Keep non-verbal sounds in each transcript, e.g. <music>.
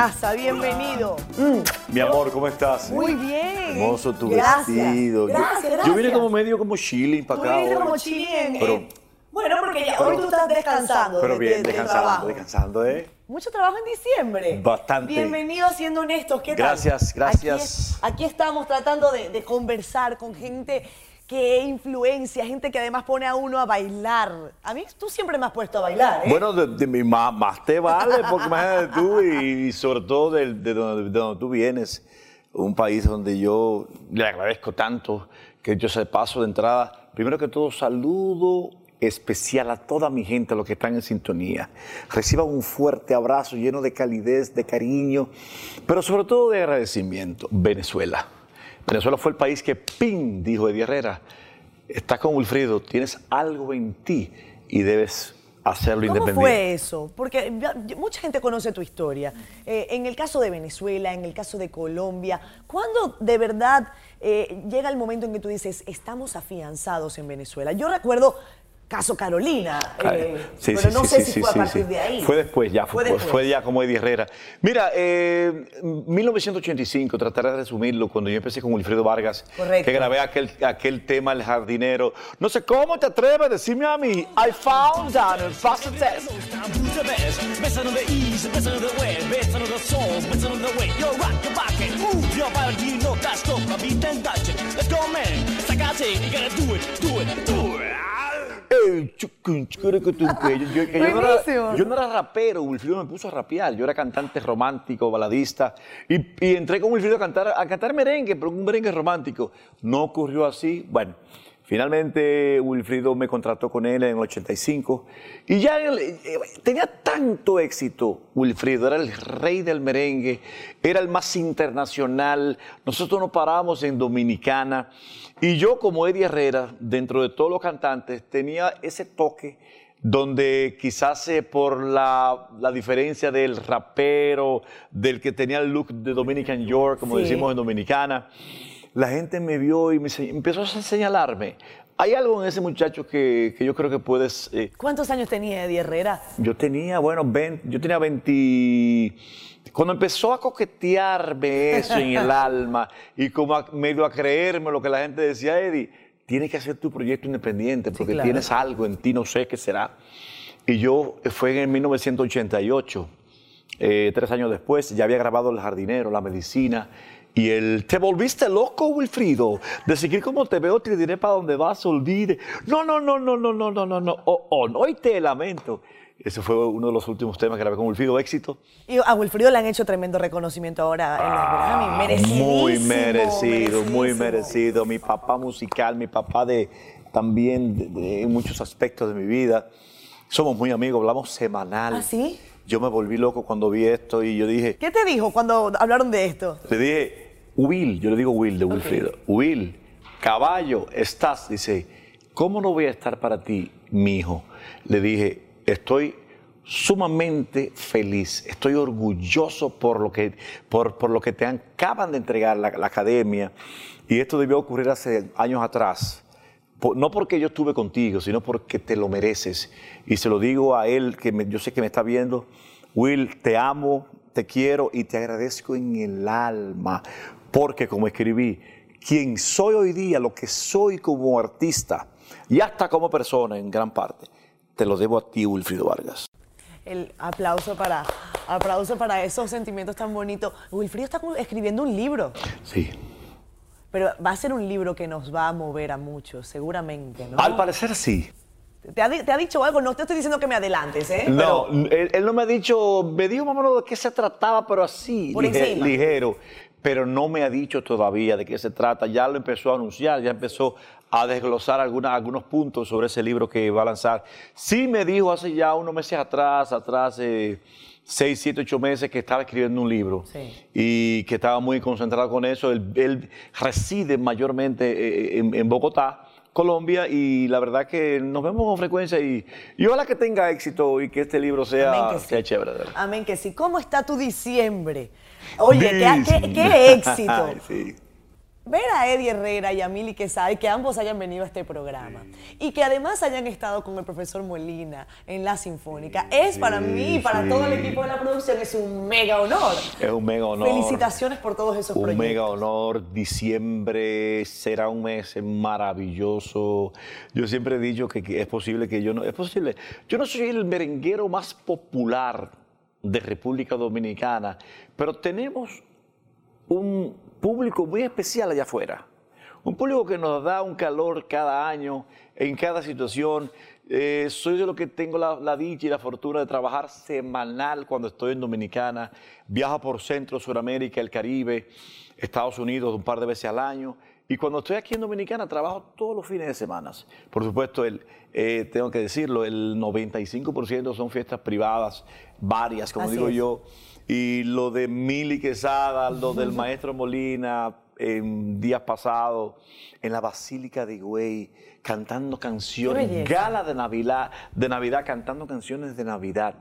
casa, bienvenido. Mi amor, ¿cómo estás? Muy bien. Hermoso tu Gracias. vestido. Yo- Gracias, Yo, gracias. vine como medio como chilling para Tú acá. viniste hoy. como chilling. Pero- eh, bueno, porque ya- hoy tú estás descansando. Pero bien, de- descansando, trabajo. descansando, ¿eh? Mucho trabajo en diciembre. Bastante. Bienvenido a Siendo Honestos. ¿Qué tal? Gracias, gracias. Aquí, aquí estamos tratando de, de conversar con gente que influencia, gente que además pone a uno a bailar. A mí tú siempre me has puesto a bailar, ¿eh? Bueno, de, de ma- más te vale, porque imagínate tú, y, y sobre todo de, donde, de donde tú vienes, un país donde yo le agradezco tanto que yo se paso de entrada. Primero que todo, saludo especial a toda mi gente, a los que están en sintonía. Reciban un fuerte abrazo lleno de calidez, de cariño, pero sobre todo de agradecimiento. Venezuela. Venezuela fue el país que, ¡pin! dijo Eddie Herrera, estás con Wilfrido, tienes algo en ti y debes hacerlo ¿Cómo independiente. fue eso? Porque mucha gente conoce tu historia. Eh, en el caso de Venezuela, en el caso de Colombia, ¿cuándo de verdad eh, llega el momento en que tú dices, estamos afianzados en Venezuela? Yo recuerdo caso Carolina, eh, Sí, pero sí, no sí, sé sí, si sí, fue a partir sí. de ahí. Fue después, ya fue, Fue después. fue ya como Eddie Herrera. Mira, eh, 1985, trataré de resumirlo, cuando yo empecé con Wilfredo Vargas, Correcto. que grabé aquel, aquel tema, El Jardinero. No sé cómo te atreves a decirme a mí, I found out and passed the test. Let's go, man. It's like I say, you gotta do it, do it, do it. Yo, yo- que yo no era, Buenísimo. yo no era rapero, Wilfrido me puso a rapear, yo era cantante romántico, baladista, y, y entré con Wilfrido a cantar, a cantar merengue, pero un merengue romántico. No ocurrió así, bueno, finalmente Wilfrido me contrató con él en el 85, y ya él, eh, tenía tanto éxito Wilfrido, era el rey del merengue, era el más internacional, nosotros nos parábamos en Dominicana, y yo, como Eddie Herrera, dentro de todos los cantantes, tenía ese toque donde quizás eh, por la, la diferencia del rapero, del que tenía el look de Dominican York, como Sí. decimos en Dominicana, la gente me vio y me empezó a señalarme. Hay algo en ese muchacho que, que yo creo que puedes... eh, ¿Cuántos años tenía Eddie Herrera? yo tenía, bueno, 20, yo tenía 20... Cuando empezó a coquetearme eso en el <laughs> alma y como a, medio a creerme lo que la gente decía, Eddie, tienes que hacer tu proyecto independiente porque claro. tienes algo en ti, no sé qué será. Y yo, eh, fue en 1988, eh, tres años después, ya había grabado El Jardinero, La Medicina, y el, te volviste loco, Wilfrido, de seguir como te veo, te diré para donde vas, olvide. No, no, no, no, no, no, no, no, no, oh, oh, no, hoy te lamento. Ese fue uno de los últimos temas que grabé con Wilfrido, éxito. Y a Wilfrido le han hecho tremendo reconocimiento ahora en los Grammy. Ah, Muy merecido, muy merecido. Mi papá musical, mi papá de también de, de- en muchos aspectos de mi vida. Somos muy amigos, hablamos semanal. ¿Ah, sí? Yo me volví loco cuando vi esto y yo dije, ¿Qué te dijo cuando hablaron de esto? le dije, Will, yo le digo Will de Wilfrido, Will, caballo, estás. Dice, ¿cómo no voy a estar para ti, mi hijo? Le dije, estoy sumamente feliz, estoy orgulloso por lo que, por, por lo que te acaban de entregar la, la academia. Y esto debió ocurrir hace años atrás. No porque yo estuve contigo, sino porque te lo mereces. Y se lo digo a él, que me- yo sé que me está viendo. Will, te amo, te quiero y te agradezco en el alma. Porque como escribí, quien soy hoy día, lo que soy como artista y hasta como persona en gran parte, te lo debo a ti, Wilfrido Vargas. El aplauso para, aplauso para esos sentimientos tan bonitos. Wilfrido está escribiendo un libro, Sí. Pero va a ser un libro que nos va a mover a muchos, seguramente, ¿no? Al parecer sí. ¿Te ha, te ha dicho algo? No te estoy diciendo que me adelantes, ¿eh? No, Pero- él, él no me ha dicho, me dijo más o menos de qué se trataba, pero así, lige- ligero. Pero no me ha dicho todavía de qué se trata. Ya lo empezó a anunciar, ya empezó a desglosar alguna- algunos puntos sobre ese libro que va a lanzar. Sí me dijo hace ya unos meses atrás, atrás, eh, seis, siete, ocho meses, que estaba escribiendo un libro Sí. y que estaba muy concentrado con eso. Él, él reside mayormente eh, en, en Bogotá, Colombia, y la verdad que nos vemos con frecuencia y, y ojalá que tenga éxito y que este libro sea, sí. sea chévere. Amén que sí. ¿Cómo está tu diciembre? Oye, qué, qué- qué éxito. <laughs> Sí. Ver a Eddie Herrera y a Mili Quesada y que ambos hayan venido a este programa y que además hayan estado con el profesor Molina en la Sinfónica, es para mí y para sí. todo el equipo de la producción, es un mega honor. Es un mega honor. Felicitaciones por todos esos Un proyectos. mega honor. Diciembre será un mes maravilloso. Yo siempre he dicho que, que es posible que yo no. Es posible. Yo no soy el merenguero más popular de República Dominicana, pero tenemos un público muy especial allá afuera. Un público que nos da un calor cada año, en cada situación. Eh, soy de los que tengo la, la dicha y la fortuna de trabajar semanal cuando estoy en Dominicana. Viajo por Centro, Sudamérica, el Caribe, Estados Unidos un par de veces al año. Y cuando estoy aquí en Dominicana, trabajo todos los fines de semana. Por supuesto, el, eh, tengo que decirlo, el 95% son fiestas privadas, varias, como Así digo es. yo. Y lo de Mili Quesada, lo del maestro Molina, en días pasados, en la Basílica de Higüey, cantando canciones, gala de Navidad, de Navidad, cantando canciones de Navidad.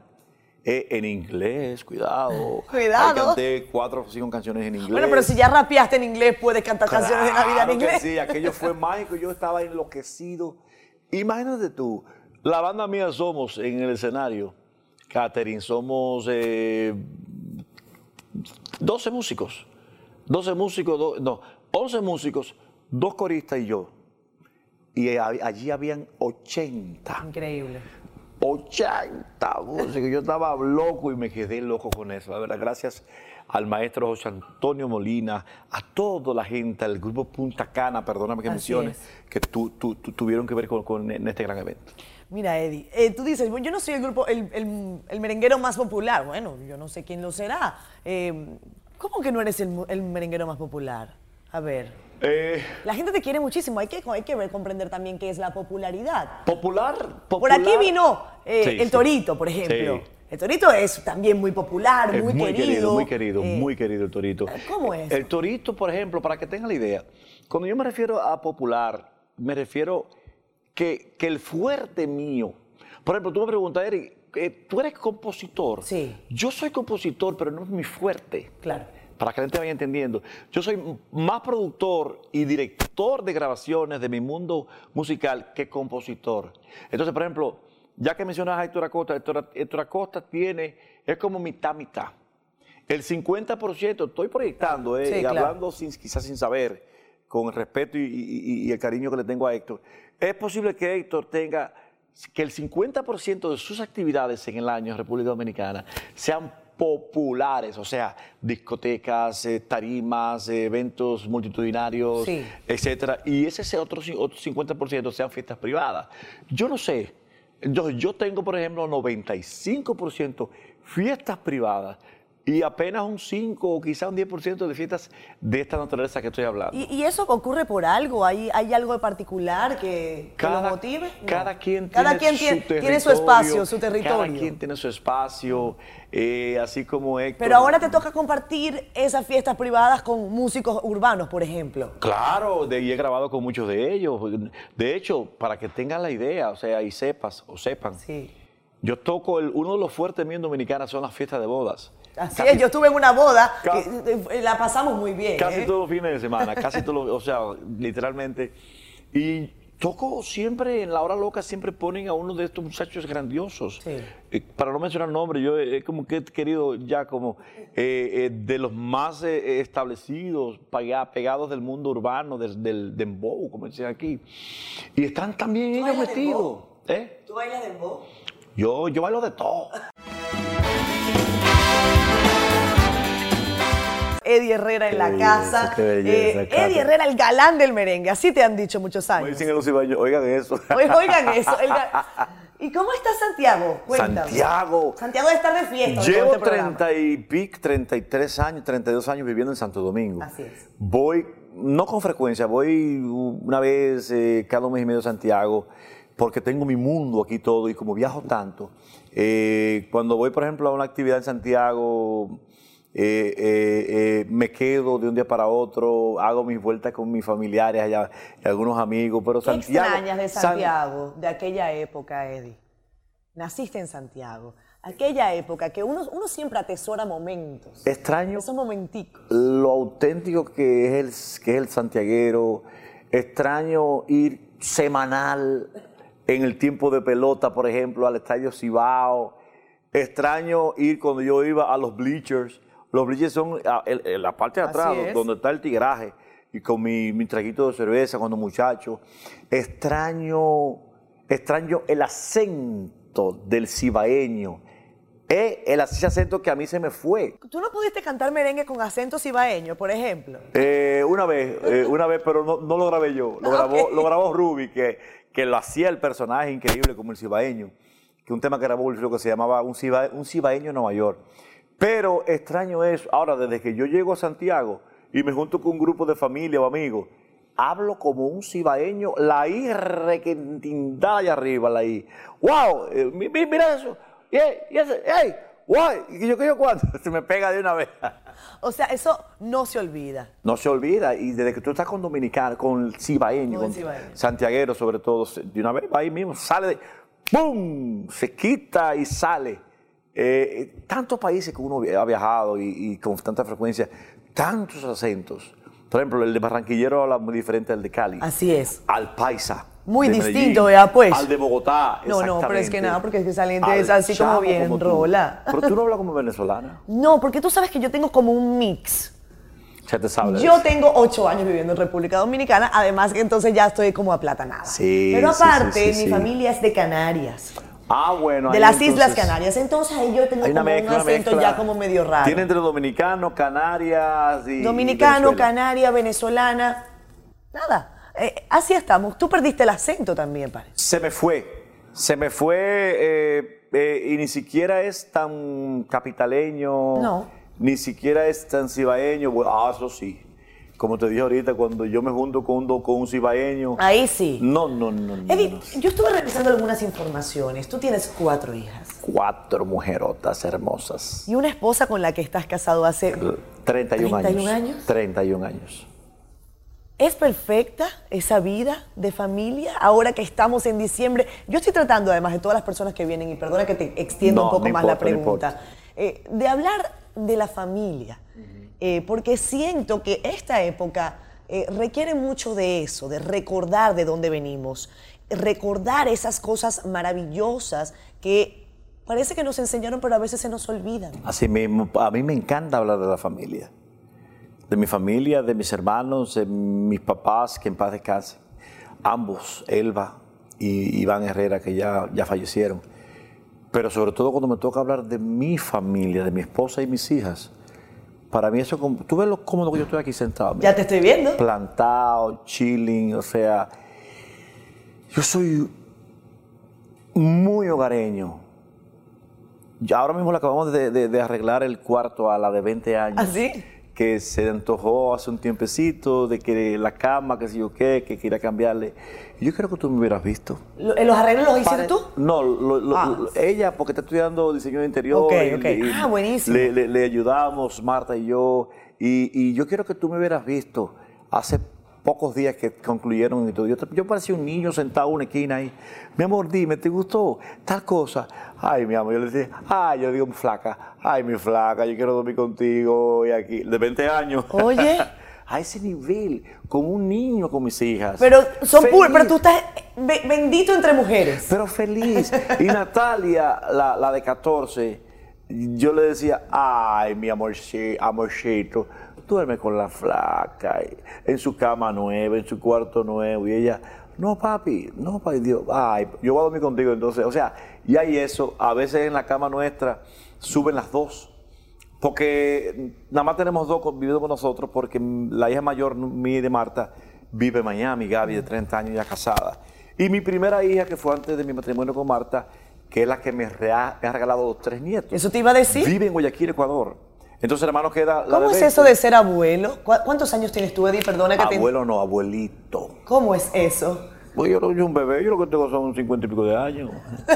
Eh, en inglés, cuidado. Cuidado. Ahí canté cuatro o cinco canciones en inglés. Bueno, pero si ya rapeaste en inglés, puedes cantar canciones de Navidad en que inglés. Sí, aquello fue <laughs> mágico, yo estaba enloquecido. Imagínate tú, la banda mía somos en el escenario, Catherine, somos eh, 12 músicos. 12 músicos, do- no, 11 músicos, dos coristas y yo. Y allí habían 80. Increíble. 80 músicos. Yo estaba loco y me quedé loco con eso. La verdad, gracias al maestro José Antonio Molina, a toda la gente, al grupo Punta Cana, perdóname que Así mencione, es. que tu- tu- tu- tuvieron que ver con, con- en este gran evento. Mira, Eddie, eh, tú dices, bueno, yo no soy el grupo, el, el- el merenguero más popular. Bueno, yo no sé quién lo será. Eh, ¿Cómo que no eres el, el merenguero más popular? A ver, Eh, la gente te quiere muchísimo. Hay que, hay que ver, comprender también qué es la popularidad. popular, Por aquí vino eh, Sí, el. Torito, por ejemplo. Sí. El Torito es también muy popular, muy, muy querido, muy querido, eh, muy querido el torito. ¿cómo es? El torito, por ejemplo, para que tengan la idea, cuando yo me refiero a popular, me refiero que, que el fuerte mío, por ejemplo, tú me preguntas, Eric, eh, ¿tú eres compositor? Sí. Yo soy compositor, pero no es mi fuerte. Claro. Para que la gente vaya entendiendo. Yo soy más productor y director de grabaciones de mi mundo musical que compositor. Entonces, por ejemplo, ya que mencionas a Héctor Acosta, Héctor, Héctor Acosta tiene, es como mitad, mitad. El 50%, estoy proyectando, eh, Sí, y claro. hablando sin, quizás sin saber, con el respeto y, y- y el cariño que le tengo a Héctor, es posible que Héctor tenga, que el 50% de sus actividades en el año en República Dominicana sean populares, o sea, discotecas, eh, tarimas, eh, eventos multitudinarios, Sí. etcétera, y ese otro 50% sean fiestas privadas. Yo no sé, yo, yo tengo, por ejemplo, 95% fiestas privadas y apenas un 5 o quizá un 10% de fiestas de esta naturaleza que estoy hablando. ¿Y, y eso ocurre por algo? ¿Hay, hay algo de particular que, que lo motive? No. Cada quien Cada tiene, quien su tiene, tiene su espacio, su territorio. Cada quien tiene su espacio, eh, así como Héctor. Pero ahora te toca compartir esas fiestas privadas con músicos urbanos, por ejemplo. Claro, de, y he grabado con muchos de ellos. De hecho, para que tengan la idea, o sea, y sepas, o sepan, Sí. yo toco, el, uno de los fuertes míos en Dominicana son las fiestas de bodas. Así Casi- es, yo estuve en una boda, Ca- que, eh, la pasamos muy bien. Casi ¿eh? todos los fines de semana, casi <laughs> todos, los- o sea, literalmente. Y toco siempre, en la hora loca, siempre ponen a uno de estos muchachos grandiosos. Sí. Eh, para no mencionar nombres, yo he como que he querido ya como eh, eh, de los más eh, establecidos, pega- pegados del mundo urbano, del, del dembow, como dicen aquí. Y están también ellos metidos. ¿eh? ¿Tú bailas dembow? Yo, yo bailo de todo. <laughs> Eddie Herrera en la belleza, casa. qué belleza, Eh. Eddie Herrera, el galán del merengue. Así te han dicho muchos años. dicen oigan eso. Oigan, eso. <laughs> ¿Y cómo está Santiago? Cuéntame. Santiago. Santiago debe estar de fiesta. Llevo este programa. 30 y pic, 33 años, 32 años viviendo en Santo Domingo. Así es. Voy, no con frecuencia, voy una vez eh, cada mes y medio a Santiago, porque tengo mi mundo aquí todo y como viajo tanto. eh, cuando voy, por ejemplo, a una actividad en Santiago, eh, eh, eh, me quedo de un día para otro, hago mis vueltas con mis familiares allá, y algunos amigos, pero ¿Qué Santiago... extrañas de San- Santiago, de aquella época, Eddie? Naciste en Santiago. Aquella época que uno, uno siempre atesora momentos. Extraño Esos momenticos. lo auténtico que es el, que es el santiaguero. Extraño ir semanal en el tiempo de pelota, por ejemplo, al Estadio Cibao. Extraño ir cuando yo iba a los bleachers. Los bleachers son ah, el- el- la parte de atrás, es. donde está el tigraje. Y con mi, mi traguito de cerveza cuando muchacho. Extraño, extraño el acento del cibaeño. Eh, el acento que a mí se me fue. ¿Tú no pudiste cantar merengue con acento cibaeño, por ejemplo? Eh, una vez, eh, una vez, pero no, no lo grabé yo. Lo grabó, Ah, Ok. lo grabó Ruby, que, que lo hacía el personaje increíble como el cibaeño. Que un tema que grabó Wilfredo que se llamaba Un, ciba- un cibaeño en Nueva York. Pero extraño eso. Ahora, desde que yo llego a Santiago y me junto con un grupo de familia o amigos, hablo como un cibaeño, la I requentindada allá arriba, la I. ¡Wow! Eh, mi- mi- mira eso. ¡Y, ese! ¡Ey! ¡Guay! ¿Y yo qué yo cuánto? <laughs> Se me pega de una vez. <laughs> O sea, eso no se olvida. No se olvida, y desde que tú estás con dominicano, con el cibaeño, Con cibaeño. santiaguero sobre todo, de una vez ahí mismo, sale de, ¡pum! Se quita y sale. Eh, eh, tantos países que uno ha viajado y, y con tanta frecuencia, tantos acentos. Por ejemplo, el de Barranquillero habla muy diferente al de Cali. Así es. Al paisa. Muy de distinto, Medellín, ¿verdad, pues? Al de Bogotá. No, no, pero es que nada, porque es que Al es así como bien rola. Pero tú no hablas como venezolana. <laughs> No, porque tú sabes que yo tengo como un mix. Ya te sabes. Yo tengo ocho años viviendo en República Dominicana, además que entonces ya estoy como aplatanada. Sí, Pero aparte, sí, sí, mi sí. familia es de Canarias, Ah, bueno. de las entonces- Islas Canarias. Entonces ahí yo tengo como mezcla, un acento mezcla. ya como medio raro. Tiene entre dominicano, Canarias y. Dominicano, Venezuela. Canaria, venezolana. Nada. Eh, así estamos. Tú perdiste el acento también, parece. Se me fue. Se me fue eh, eh, y ni siquiera es tan capitaleño. No. Ni siquiera es tan cibaeño. Ah, eso sí. Como te dije ahorita, cuando yo me junto con un, con un cibaeño. Ahí sí. No, no, no, no. yo estuve revisando algunas informaciones. Tú tienes cuatro hijas Cuatro mujerotas hermosas. y una esposa con la que estás casado hace 31, 31 años. años. 31 años. ¿Es perfecta esa vida de familia ahora que estamos en diciembre? Yo estoy tratando, además de todas las personas que vienen, y perdona que te extienda No, un poco más la importa, pregunta, eh, de hablar de la familia, Eh, porque siento que esta época eh, requiere mucho de eso, de recordar de dónde venimos, recordar esas cosas maravillosas que parece que nos enseñaron, pero a veces se nos olvidan. Así a mí me encanta hablar de la familia. De mi familia, de mis hermanos, de mis papás, que en paz descansen. Ambos, Elba y Iván Herrera, que ya, ya fallecieron. Pero sobre todo cuando me toca hablar de mi familia, de mi esposa y mis hijas. Para mí eso, como- tú ves lo cómodo que yo estoy aquí sentado. Ya te estoy viendo. Plantado, chilling, o sea, yo soy muy hogareño. Ya ahora mismo le acabamos de, de- de arreglar el cuarto a la de 20 años. ¿Ah, sí? Que se antojó hace un tiempecito de que la cama, que sé yo qué, que quería cambiarle. Yo creo que tú me hubieras visto. Lo- ¿Los arreglos los hiciste tú? No, lo- lo- Ah. lo- ella, porque está estudiando diseño de interior. Ok, y- ok. y Ah, buenísimo. Le, le- le ayudamos, Marta y yo. Y, y yo quiero que tú me hubieras visto hace pocos días que concluyeron y todo. Yo, yo parecía un niño sentado en una esquina ahí. Mi amor, dime, ¿te gustó tal cosa? Ay, mi amor, yo le decía, ay, yo le digo, flaca, ay, mi flaca, yo quiero dormir contigo y aquí, de 20 años. Oye. <laughs> A ese nivel, como un niño con mis hijas. Pero son puros, pero tú estás be- bendito entre mujeres. Pero feliz. Y Natalia, la, la de 14, yo le decía, ay, mi amorci- amorcito, duerme con la flaca, en su cama nueva, en su cuarto nuevo. Y ella, no, papi, no, papi, Dios, ay, yo voy a dormir contigo. Entonces, o sea, y hay eso, a veces en la cama nuestra suben las dos. Porque nada más tenemos dos viviendo con nosotros, porque la hija mayor mía de Marta vive en Miami, Gaby, de 30 años ya casada. Y mi primera hija, que fue antes de mi matrimonio con Marta, que es la que me, rea- me ha regalado los tres nietos. Eso te iba a decir. Vive en Guayaquil, Ecuador. Entonces, hermano, queda la ¿Cómo es 20. eso de ser abuelo? ¿Cu- ¿Cuántos años tienes tú, Eddie? Perdona que Abuelo no, abuelito. ¿Cómo es eso? Pues yo no soy un bebé, yo lo que tengo son 50 y pico de años. <laughs>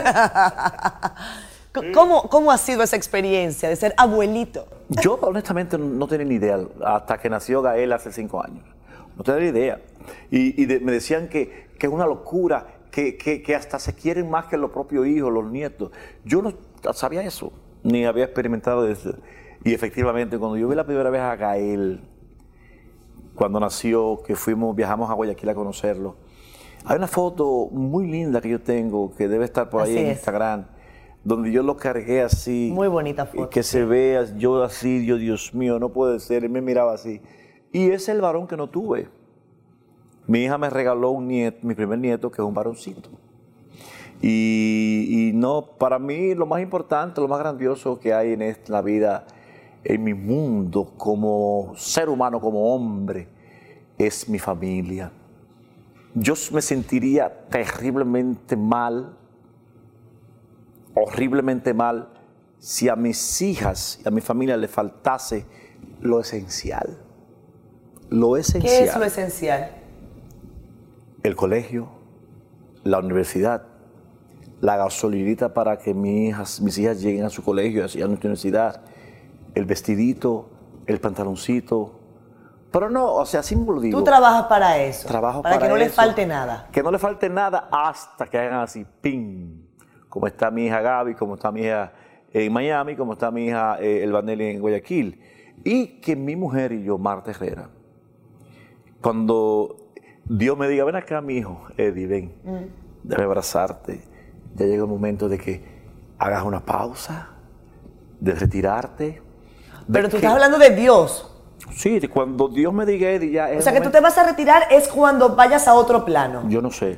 ¿Cómo, ¿Cómo ha sido esa experiencia de ser abuelito? Yo honestamente no tenía ni idea hasta que nació Gael hace cinco años. No tenía ni idea. Y, y de- me decían que, que es una locura, que, que- que hasta se quieren más que los propios hijos, los nietos. Yo no sabía eso, ni había experimentado eso. Y efectivamente, cuando yo vi la primera vez a Gael, cuando nació, que fuimos, viajamos a Guayaquil a conocerlo, hay una foto muy linda que yo tengo, que debe estar por ahí en es. Instagram, donde yo lo cargué así. Muy bonita foto, Que se vea yo así, yo, Dios mío, no puede ser. Él me miraba así. Y es el varón que no tuve. Mi hija me regaló un nieto, mi primer nieto, que es un varoncito. Y, y no, para mí lo más importante, lo más grandioso que hay en esta- la vida, en mi mundo, como ser humano, como hombre, es mi familia. Yo me sentiría terriblemente mal, horriblemente mal, si a mis hijas y a mi familia le faltase lo esencial. Lo esencial ¿Qué es lo esencial? el colegio, la universidad, la gasolinita para que mis hijas, mis hijas lleguen a su colegio, a su universidad, el vestidito, el pantaloncito. Pero no, o sea, así me lo digo. Tú trabajas para eso. Trabajo para, para que no le eso. falte nada. Que no le falte nada hasta que hagan así, ¡ping! Como está mi hija Gaby, como está mi hija en Miami, como está mi hija eh, Elvaneli en Guayaquil. Y que mi mujer y yo, Marta Herrera, cuando Dios me diga, ven acá, mi hijo, Eddie, ven, Mm. déjame abrazarte. Ya llega el momento de que hagas una pausa, de retirarte. Pero tú que- estás hablando de Dios. Sí, de cuando Dios me diga, Eddie, ya es O sea, que tú te vas a retirar es cuando vayas a otro plano. Yo no sé.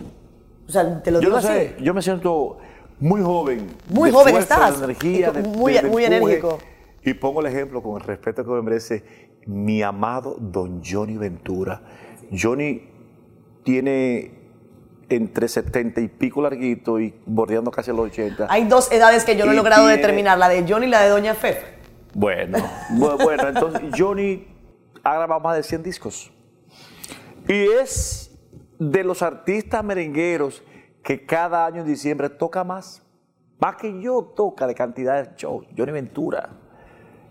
O sea, te lo Yo digo no sé, así. yo me siento muy joven. Muy de joven fuerza, estás. De energía, de, muy- de- muy enérgico. Y pongo el ejemplo con el respeto que me merece mi amado don Johnny Ventura. Johnny tiene entre 70 y pico larguito y bordeando casi los 80. Hay dos edades que yo no he logrado tiene- determinar, la de Johnny y la de Doña Fefa. Bueno, bu- bueno, entonces Johnny ha grabado más de 100 discos. Y es de los artistas merengueros que cada año en diciembre toca más. Más que yo toca de cantidad de shows. Johnny Ventura.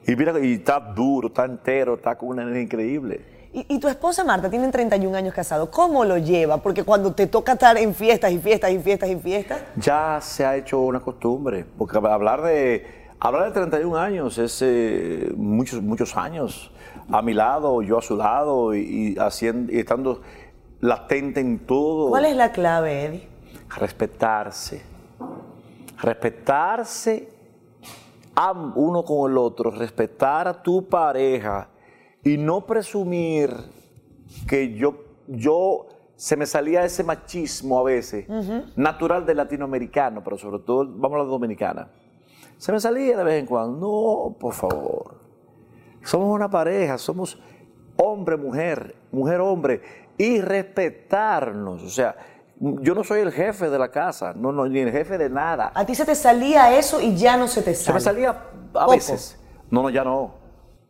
Y mira, y está duro, está entero, está con una energía increíble. Y, y tu esposa Marta tienen 31 años casado. ¿Cómo lo lleva? Porque cuando te toca estar en fiestas y fiestas y fiestas y fiestas, Ya se ha hecho una costumbre, porque hablar de, hablar de 31 años es eh, muchos, muchos años a mi lado, yo a su lado, y, y haciendo, y estando latente en todo. ¿cuál es la clave, Eddie? Respetarse. Respetarse uno con el otro, respetar a tu pareja y no presumir que yo, yo se me salía ese machismo a veces, natural del latinoamericano, pero sobre todo, vamos a la dominicana. Se me salía de vez en cuando. No, por favor. Somos una pareja, somos hombre, mujer, mujer, hombre, y respetarnos. O sea, yo no soy el jefe de la casa, no, no, ni el jefe de nada. A ti se te salía eso y ya no se te Se sale. me salía a Poco. veces. No, no, ya no.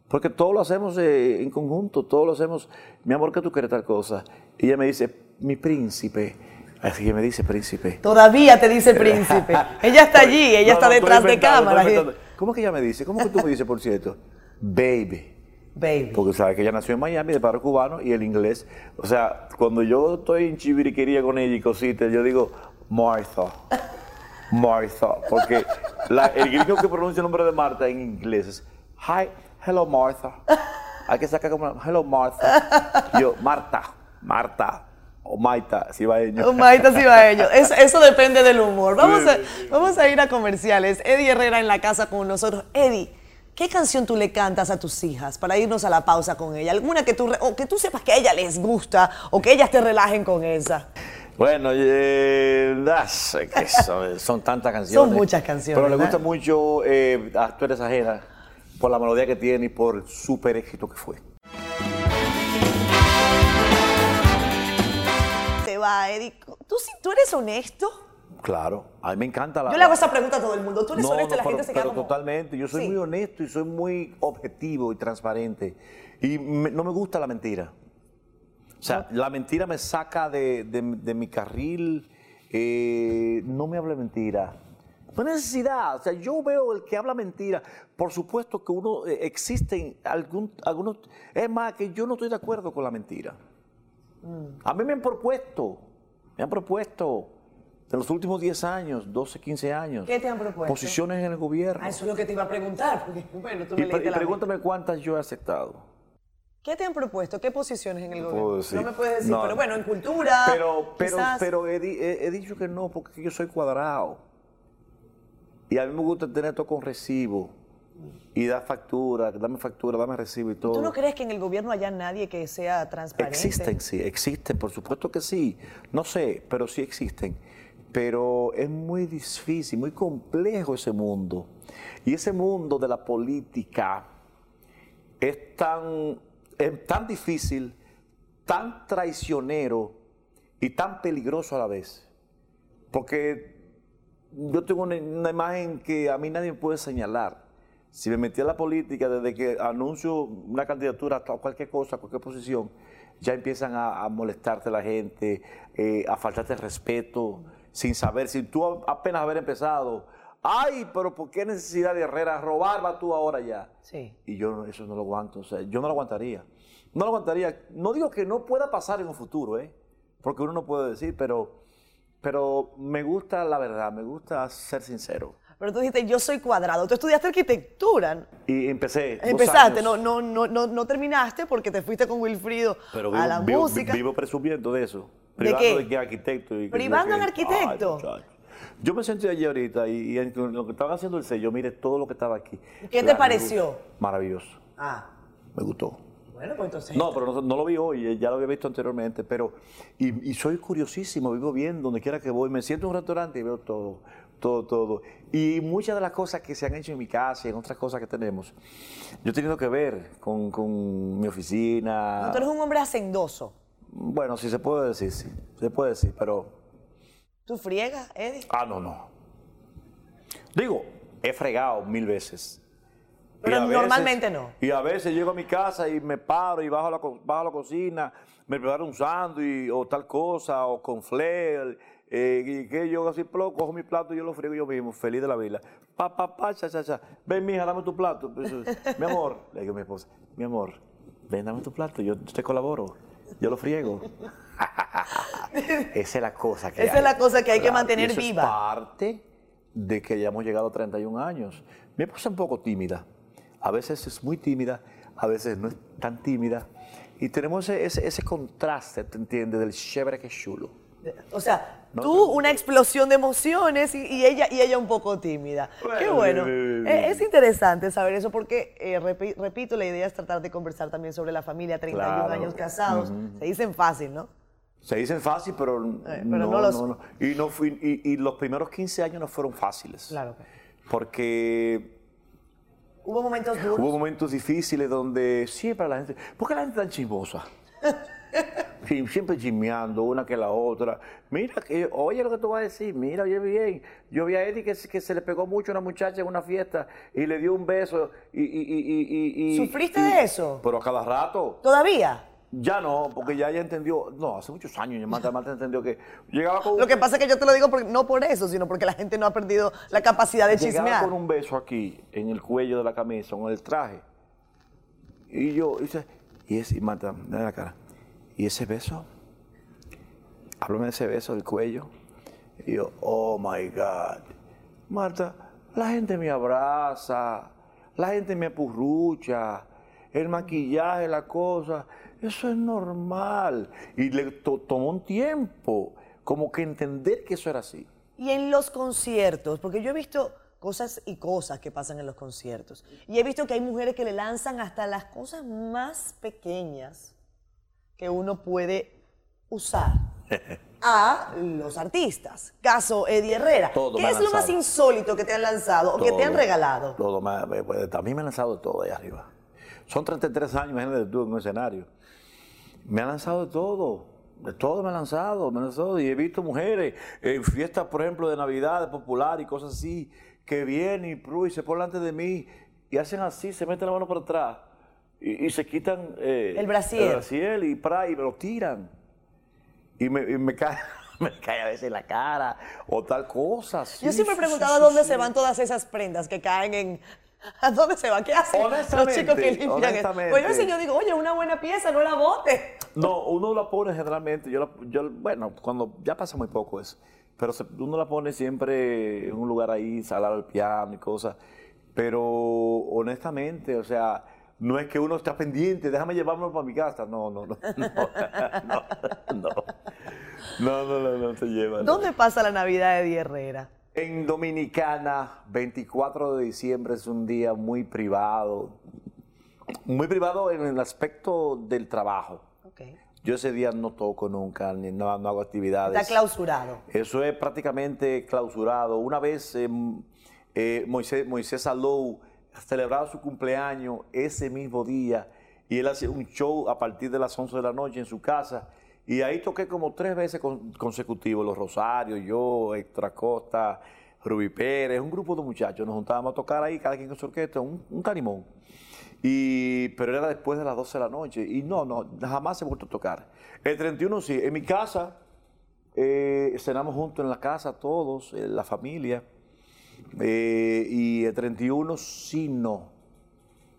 Porque todo lo hacemos eh, en conjunto, todo lo hacemos, mi amor, que tú quieres tal cosa. Y ella me dice, mi príncipe. Así que me dice príncipe. Todavía te dice príncipe. <laughs> ella está allí, ella No, está no, detrás de cámara. inventando. ¿Cómo que ella me dice? ¿Cómo que tú me dices, por cierto? Baby. Baby. Porque sabes que ella nació en Miami, de padre cubano, y el inglés. O sea, cuando yo estoy en chiviriquería con ella y cositas, yo digo, Martha. <laughs> Martha. Porque la- el gringo que pronuncia el nombre de Marta en inglés es, Hi, hello Martha. Hay que sacar como, hello Martha. <laughs> Yo, Marta, Marta, o Maita, si va ello. Oh, Maita Cibaeño. <laughs> Eso, eso depende del humor. Vamos a, vamos a ir a comerciales. Eddie Herrera en la casa con nosotros. Eddie, ¿qué canción tú le cantas a tus hijas para irnos a la pausa con ella? ¿Alguna que tú, o que tú sepas que a ella les gusta o que ellas te relajen con esa? Bueno, eh, das, que son, son tantas canciones. Son muchas canciones, Pero le ¿verdad? gusta mucho eh, a Tú eres ajena por la melodía que tiene y por el súper éxito que fue. Va, Eddie. ¿Tú, sí- ¿Tú eres honesto? Claro, a mí me encanta la. Yo le hago esa pregunta a todo el mundo. ¿Tú eres No, honesto no, la gente pero, se queda pero como... totalmente. Yo soy Sí. muy honesto y soy muy objetivo y transparente. Y me- no me gusta la mentira. O sea, la mentira me saca de, de- de mi carril. eh, no me hable mentira. No hay necesidad. O sea, yo veo el que habla mentira. Por supuesto que uno eh, existen algún, algunos. Es más, que yo no estoy de acuerdo con la mentira. A mí me han propuesto, me han propuesto En los últimos 10 años, 12, 15 años. ¿Qué te han propuesto? Posiciones en el gobierno. Ah, eso es lo que te iba a preguntar, porque bueno, tú me y, pre- y la pregúntame cuántas yo he aceptado. ¿Qué te han propuesto? ¿Qué posiciones en el No gobierno? decir. No me puedes decir, No. pero bueno, en cultura. Pero, pero, quizás. pero he- he dicho que no, porque yo soy cuadrado. Y a mí me gusta tener todo con recibo. Y dar factura, dame factura, dame recibo y todo. ¿Tú no crees que en el gobierno haya nadie que sea transparente? Existen, sí, existen, por supuesto que sí. No sé, pero sí existen. Pero es muy difícil, muy complejo ese mundo. Y ese mundo de la política es tan, es tan difícil, tan traicionero y tan peligroso a la vez. Porque yo tengo una, una imagen que a mí nadie me puede señalar. Si me metí a la política desde que anuncio una candidatura a cualquier cosa, cualquier posición, ya empiezan a, a molestarte la gente, eh, a faltarte respeto, sin saber, sin tú apenas haber empezado. Ay, pero ¿por qué necesidad de Herrera? Robar va tú ahora ya. Sí. Y yo eso no lo aguanto, o sea, yo no lo aguantaría. No lo aguantaría. No digo que no pueda pasar en un futuro, ¿eh? Porque uno no puede decir, pero, pero me gusta la verdad, me gusta ser sincero. Pero tú dijiste, yo soy cuadrado. Tú estudiaste arquitectura. Y empecé. Empezaste, no, no, no, no, no terminaste porque te fuiste con Wilfrido a la vivo- música. vivo presumiendo de eso. ¿De Privando qué? de que arquitecto. Privando que- arquitecto. Yo me senté allí ahorita y, en lo que estaban haciendo el sello, mire todo lo que estaba aquí. ¿Qué te pareció? Maravilloso. Ah, Me gustó. bueno, pues entonces. No, pero no, no lo vi hoy, eh, ya lo había visto anteriormente, pero y, y soy curiosísimo, vivo bien donde quiera que voy, me siento en un restaurante y veo todo, todo, todo. Y muchas de las cosas que se han hecho en mi casa y en otras cosas que tenemos, yo he tenido que ver con, con mi oficina. Tú eres un hombre hacendoso. Bueno, sí se puede decir, sí, se puede decir, pero... ¿Tú friegas, Eddie? Ah, no, no. Digo, he fregado mil veces. Pero veces- normalmente no. Y a veces llego a mi casa y me paro y bajo a la, bajo a la cocina, me preparo un sándwich o tal cosa, o con flair, eh, y que yo así cojo mi plato y yo lo friego yo mismo, feliz de la vida. Pa, pa, pa, cha, cha, cha. Ven, mija, dame tu plato. Pues, mi amor, le digo a mi esposa, mi amor, ven, dame tu plato, yo te colaboro, yo lo friego. <laughs> Esa es la cosa que Esa hay. es la cosa que hay que mantener y eso viva. Es parte de que ya hemos llegado a 31 años. Mi esposa es un poco tímida. A veces es muy tímida, a veces no es tan tímida. Y tenemos ese, ese, ese contraste, ¿te entiendes? Del chévere que es chulo. O sea, No, tú una explosión de emociones y, y ella, y ella un poco tímida. Qué Bueno, bueno. bien, bien, Eh, bien. Es interesante saber eso porque, eh, repi- repito, la idea es tratar de conversar también sobre la familia, 31 Claro. años casados. Se dicen fácil, ¿no? Se dicen fácil, pero, pero no, no los- no, no. Y, no fui- y, y los primeros 15 años no fueron fáciles. Claro. Porque Hubo momentos duros. Hubo momentos difíciles donde siempre la gente. ¿Por qué la gente tan chismosa? <laughs> <laughs> Sí, siempre chismeando una que la otra. Mira, que, oye lo que tú vas a decir, mira, oye bien. Yo vi a Eddie que, se- que se le pegó mucho a una muchacha en una fiesta y le dio un beso y... y- y- y- y- ¿Sufriste y- de eso? Pero a cada rato. ¿Todavía? Ya no, porque ya ella entendió, no, hace muchos años ya Marta, Marta entendió que llegaba con, Lo que pasa es que yo te lo digo porque- no por eso, sino porque la gente no ha perdido la capacidad de llegaba chismear. con un beso aquí, en el cuello de la camisa, o en el traje. Y yo, dice, y, ese, y Marta, dame la cara. ¿Y ese beso? Háblame de ese beso del cuello. Y yo, oh my God. Marta, la gente me abraza, la gente me apurrucha, el maquillaje, la cosa, eso es normal. Y le to- tomó un tiempo como que entender que eso era así. Y en los conciertos, porque yo he visto cosas y cosas que pasan en los conciertos. Y he visto que hay mujeres que le lanzan hasta las cosas más pequeñas que uno puede usar a los artistas. Caso Eddie Herrera. Todo ¿Qué es lo más insólito que te han lanzado o que te han regalado? Todo, pues, a mí me han lanzado todo ahí arriba. Son 33 años, imagínate tú en un escenario. Me han lanzado de todo. De todo me han lanzado, me han lanzado. Y he visto mujeres en fiestas, por ejemplo, de Navidad, de popular y cosas así, que vienen y, y se ponen delante de mí y hacen así, se meten la mano por atrás y, y se quitan eh, El brasier. el brasier y, pra, y me lo tiran. Y me, y me <laughs> cae. Me cae a veces en la cara o tal cosa. Yo siempre he preguntado sí, a dónde se van todas esas prendas que caen en <laughs> ¿A dónde se va? ¿Qué hacen los chicos que limpian eso? Pues yo a veces yo digo, oye, una buena pieza, no la botes. <laughs> No, uno la pone generalmente, yo, la- yo bueno, cuando ya pasa muy poco eso, pero se- uno la pone siempre en un lugar ahí, salado al piano y cosas, pero honestamente, o sea, no es que uno está pendiente, déjame llevarme para mi casa. No, <laughs> no, no. No, no, no, no, no, se lleva. ¿Dónde pasa la Navidad de Di Herrera? En Dominicana, 24 de diciembre es un día muy privado. Muy privado en el aspecto del trabajo. Okay. Yo ese día no toco nunca, ni no, hago actividades. Está clausurado. Eso es prácticamente clausurado. Una vez em, eh, Moisés, Moisés celebraba su cumpleaños ese mismo día y él hacía un show a partir de las 11 de la noche en su casa. Y ahí toqué como tres veces con- consecutivos, Los Rosarios, yo, Héctor Acosta, Rubí Pérez, un grupo de muchachos. Nos juntábamos a tocar ahí, cada quien con su orquesta, un, un canimón. Y, pero era después de las 12 de la noche. Y no, no, jamás he vuelto a tocar. El 31 sí, en mi casa, eh, cenamos juntos en la casa todos, eh, la familia. Eh, y el 31 sí no.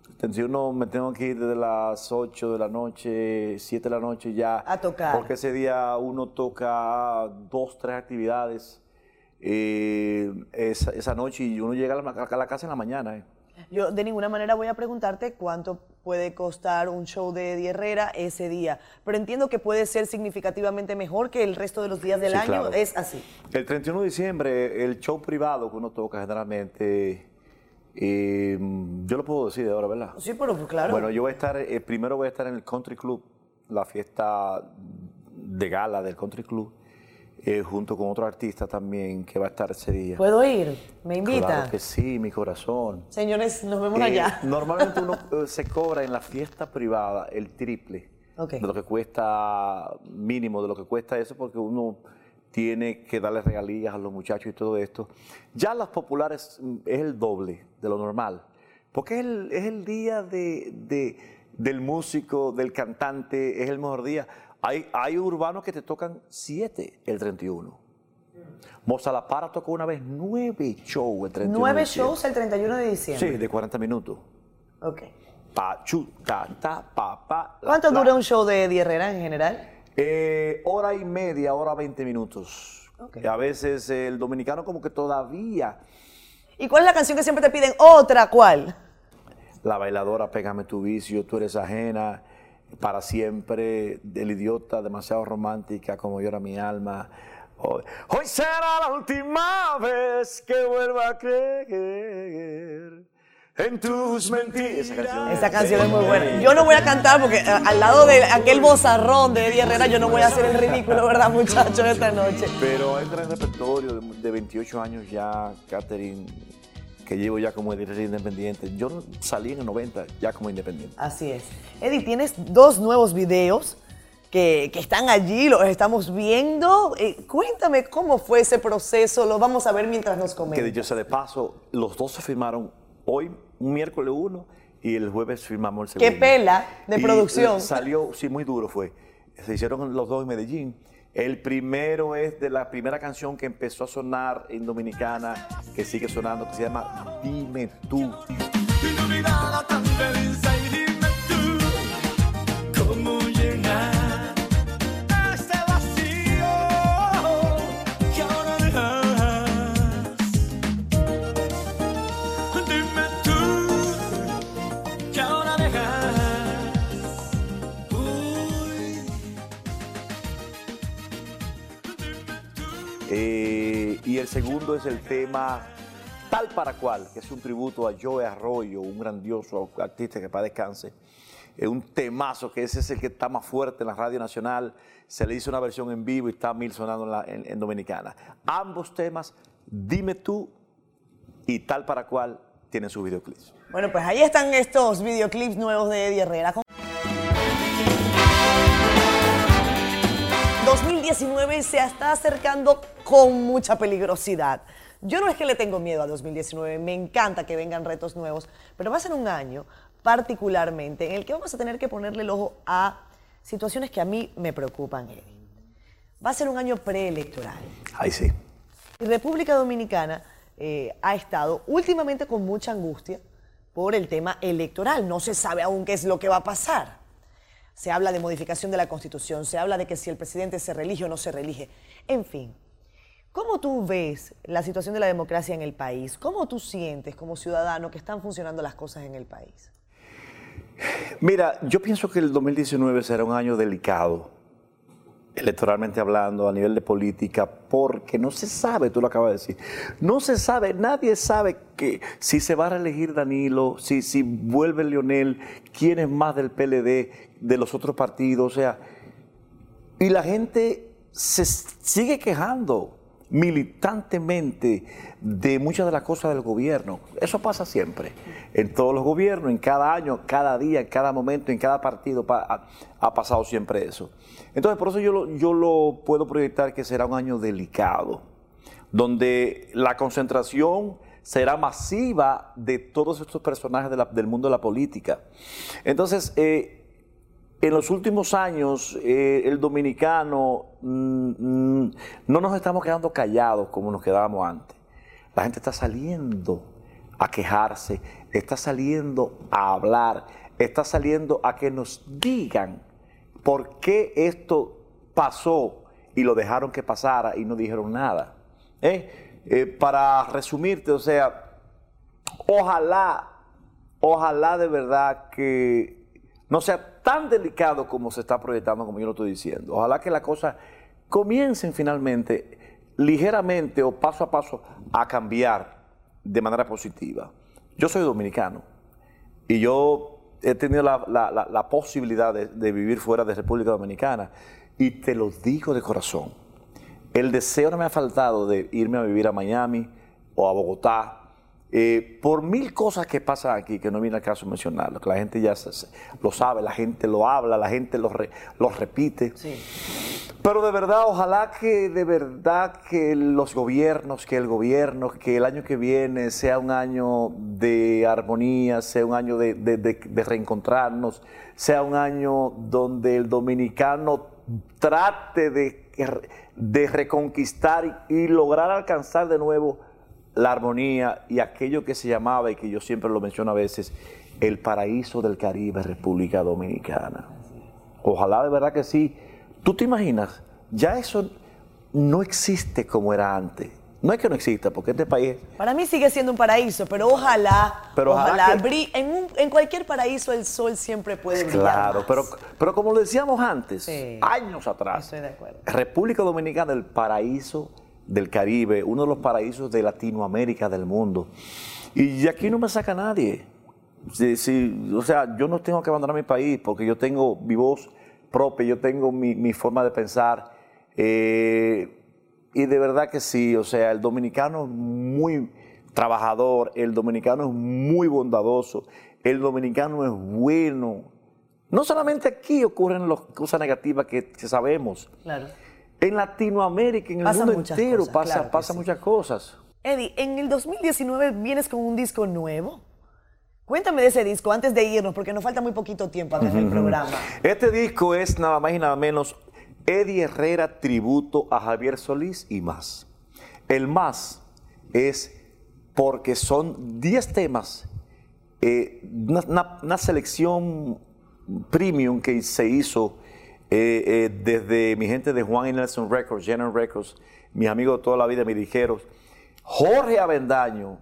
El 31 me tengo que ir desde las 8 de la noche, 7 de la noche ya. A tocar. Porque ese día uno toca dos, tres actividades eh, esa, esa noche y uno llega a la, a la casa en la mañana. eh. Yo de ninguna manera voy a preguntarte cuánto puede costar un show de Eddie Herrera ese día, pero entiendo que puede ser significativamente mejor que el resto de los días del Sí, año. claro. Es así. El 31 de diciembre, el show privado que uno toca generalmente, eh, yo lo puedo decir ahora, ¿verdad? Sí, pero claro. Bueno, yo voy a estar, eh, primero voy a estar en el Country Club, la fiesta de gala del Country Club, eh, junto con otro artista también que va a estar ese día. ¿Puedo ir? ¿Me invita? Claro que sí, mi corazón. Señores, nos vemos Eh, allá. <laughs> Normalmente uno <laughs> eh, se cobra en la fiesta privada el triple Ok. de lo que cuesta, mínimo de lo que cuesta eso, porque uno tiene que darle regalías a los muchachos y todo esto. Ya las populares mm, es el doble de lo normal, porque es el, es el día de, de- del músico, del cantante, es el mejor día. Hay, hay urbanos que te tocan siete el 31. Moza La Para tocó una vez nueve shows el 31 de Nueve shows el 31 de diciembre. Sí, de 40 minutos. Ok. Pa, chu, ta, ta, pa, pa, la, ¿Cuánto la. dura un show de Eddie Herrera en general? Eh, hora y media, hora 20 minutos. Ok. Y a veces el dominicano como que todavía, ¿Y cuál es la canción que siempre te piden? Otra, ¿cuál? la bailadora, pégame tu vicio, tú eres ajena, para siempre, del idiota, demasiado romántica como llora mi alma. Hoy, hoy será la última vez que vuelva a creer en tus mentiras. Esa canción, Esa canción es muy buena. Yo no voy a cantar porque al lado de aquel bozarrón de Eddie Herrera yo no voy a hacer el ridículo, ¿verdad, muchachos, esta noche? Pero hay un gran repertorio de, de 28 años ya, Catherine, que llevo ya como editor independiente. Yo salí en el 90 ya como independiente. Así es. Eddie, tienes dos nuevos videos que, que están allí, los estamos viendo. Eh, cuéntame cómo fue ese proceso, lo vamos a ver mientras nos Que comentas. dicho sea de paso, los dos se firmaron hoy, un miércoles uno, y el jueves firmamos el Qué segundo. pela de Y, producción. eh, Salió, sí, muy duro fue. Se hicieron los dos en Medellín. El primero es de la primera canción que empezó a sonar en Dominicana, que sigue sonando, que se llama Dime tú. El segundo es el tema Tal para cual, que es un tributo a Joe Arroyo, un grandioso artista que para descanse. Es un temazo que ese es el que está más fuerte en la Radio Nacional. Se le hizo una versión en vivo y está mil sonando en- en Dominicana. Ambos temas, Dime tú y Tal para cual, tienen sus videoclips. Bueno, pues ahí están estos videoclips nuevos de Eddie Herrera. 2019 se está acercando con mucha peligrosidad. Yo no es que le tengo miedo a 2019, me encanta que vengan retos nuevos, pero va a ser un año particularmente en el que vamos a tener que ponerle el ojo a situaciones que a mí me preocupan, Eddie. Va a ser un año preelectoral. Ahí sí. Y República Dominicana eh, ha estado últimamente con mucha angustia por el tema electoral. No se sabe aún qué es lo que va a pasar. Se habla de modificación de la Constitución, se habla de que si el presidente se reelige o no se reelige. En fin, ¿cómo tú ves la situación de la democracia en el país? ¿Cómo tú sientes como ciudadano que están funcionando las cosas en el país? Mira, yo pienso que el 2019 será un año delicado, electoralmente hablando, a nivel de política, porque no se sabe, tú lo acabas de decir, no se sabe, nadie sabe que si se va a reelegir Danilo, si, si vuelve Leonel, quién es más del PLD, de los otros partidos, o sea, y la gente se sigue quejando militantemente de muchas de las cosas del gobierno. Eso pasa siempre, en todos los gobiernos, en cada año, cada día, en cada momento, en cada partido ha, pasado siempre eso. Entonces, por eso yo lo, yo lo puedo proyectar que será un año delicado, donde la concentración será masiva de todos estos personajes del mundo de la política. Entonces, eh, en los últimos años, eh, el dominicano mm, mm, no nos estamos quedando callados como nos quedábamos antes. La gente está saliendo a quejarse, está saliendo a hablar, está saliendo a que nos digan por qué esto pasó y lo dejaron que pasara y no dijeron nada. ¿Eh? Eh, para resumirte, o sea, ojalá, ojalá de verdad que no sea tan delicado como se está proyectando, como yo lo estoy diciendo. Ojalá que las cosas comiencen finalmente, ligeramente o paso a paso, a cambiar de manera positiva. Yo soy dominicano y yo he tenido la, posibilidad de vivir fuera de República Dominicana y te lo digo de corazón. El deseo no me ha faltado de irme a vivir a Miami o a Bogotá, eh, por mil cosas que pasan aquí que no viene al caso mencionarlo, que la gente ya se- lo sabe, la gente lo habla, la gente lo, re- lo repite. Sí. Pero de verdad, ojalá que de verdad que los gobiernos, que el gobierno, que el año que viene sea un año de armonía, sea un año de, de- de- de reencontrarnos, sea un año donde el dominicano trate de, de reconquistar y, y lograr alcanzar de nuevo la armonía y aquello que se llamaba, y que yo siempre lo menciono a veces, el paraíso del Caribe, República Dominicana. Ojalá de verdad que sí. ¿Tú te imaginas? Ya eso no existe como era antes. No es que no exista, porque este país... Para mí sigue siendo un paraíso, pero ojalá, Pero ojalá ojalá, que- bri- en, un- en cualquier paraíso el sol siempre puede brillar Claro, más. pero, pero como lo decíamos antes, Sí. años atrás, Estoy de acuerdo. República Dominicana, el paraíso del Caribe, uno de los paraísos de Latinoamérica, del mundo. Y aquí no me saca nadie. O sea, yo no tengo que abandonar mi país porque yo tengo mi voz propia, yo tengo mi, mi forma de pensar. eh, y de verdad que sí, o sea, el dominicano es muy trabajador, el dominicano es muy bondadoso, el dominicano es bueno. No solamente aquí ocurren las cosas negativas que, que sabemos. Claro. En Latinoamérica, en el Pasan mundo entero, cosas, pasa, claro pasa sí. muchas cosas. Eddie, en el 2019 vienes con un disco nuevo. Cuéntame de ese disco antes de irnos, porque nos falta muy poquito tiempo antes del programa. Este disco es nada más y nada menos Eddie Herrera tributo a Javier Solís y más. El más es porque son 10 temas, eh, una, una- una selección premium que se hizo eh, eh, desde mi gente de Juan y Nelson Records, General Records, mis amigos de toda la vida, mis ligeros, Jorge Avendaño,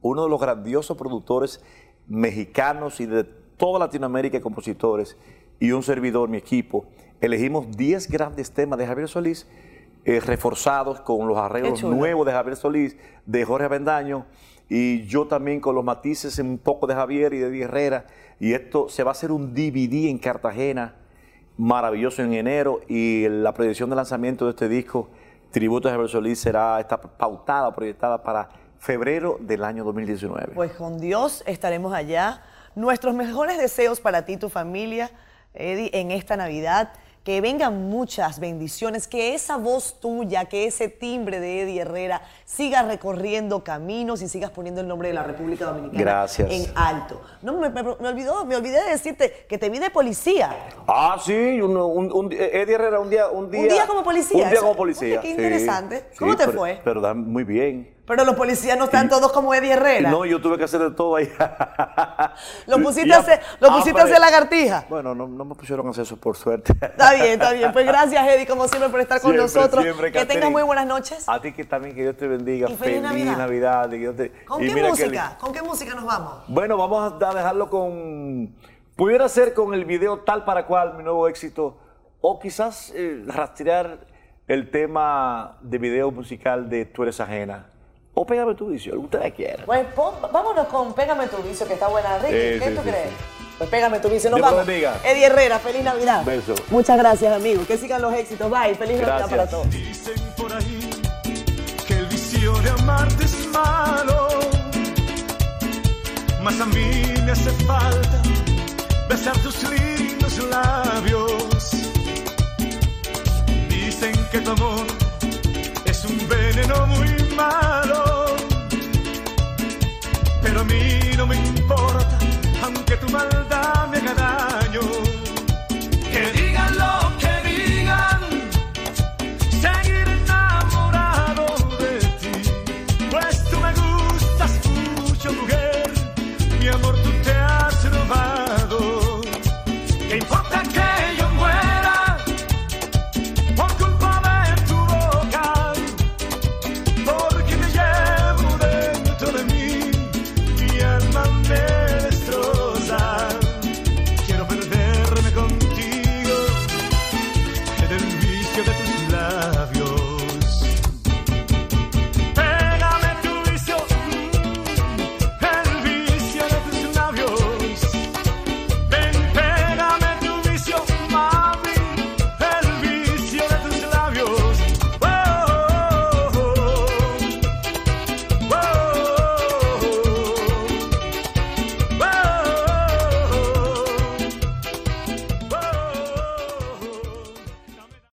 uno de los grandiosos productores mexicanos y de toda Latinoamérica y compositores, y un servidor, mi equipo, elegimos 10 grandes temas de Javier Solís, eh, reforzados con los arreglos nuevos de Javier Solís, de Jorge Avendaño, y yo también con los matices un poco de Javier y de Eddie Herrera, y esto se va a hacer un DVD en Cartagena, maravilloso en enero, y la proyección de lanzamiento de este disco, Tributo a Javier Solís, será, está pautada, proyectada para febrero del año 2019. Pues con Dios estaremos allá. Nuestros mejores deseos para ti y tu familia, Eddie, en esta Navidad. Que vengan muchas bendiciones, que esa voz tuya, que ese timbre de Eddie Herrera sigas recorriendo caminos y sigas poniendo el nombre de la República Dominicana Gracias. en alto. No, me, me- me olvidó, me olvidé de decirte que te vi de policía. Ah, sí, un, un- un- Eddie Herrera un día, un día. Un día como policía, Un día como policía. Oye, qué sí, interesante. ¿Cómo te pero- fue? Pero muy bien. Pero los policías no están todos como Eddie Herrera. No, yo tuve que hacer de todo ahí. <laughs> Lo pusiste a hacer- lo pusiste a pero- hacer lagartija. Bueno, no, no me pusieron a hacer eso por suerte. Está bien, está bien. Pues gracias, Eddie, como siempre, por estar con Siempre, nosotros. siempre, que tengas muy buenas noches. A ti que también, que Dios te bendiga. Y feliz Navidad. Navidad. y Dios te- ¿Con y qué que música? ¿Con qué música nos vamos? Bueno, vamos a dejarlo con. Pudiera ser con el video tal para cual, mi nuevo éxito. O quizás eh, rastrear el tema de video musical de Tú eres ajena. O pégame tu vicio, lo que ustedes quieran. Pues pon- vámonos con Pégame tu vicio, que está buena. Ricky, Sí, ¿qué sí, tú sí, crees? sí. Pues Pégame tu vicio, nos Dios vamos. bendiga. Eddie Herrera, feliz Navidad. Beso. Muchas gracias, amigos. Que sigan los éxitos. Bye. Feliz Navidad Gracias. para todos. Dicen por ahí que el vicio de amarte es malo, mas a mí me hace falta besar tus lindos labios. Dicen que tu amor es un veneno muy malo, pero a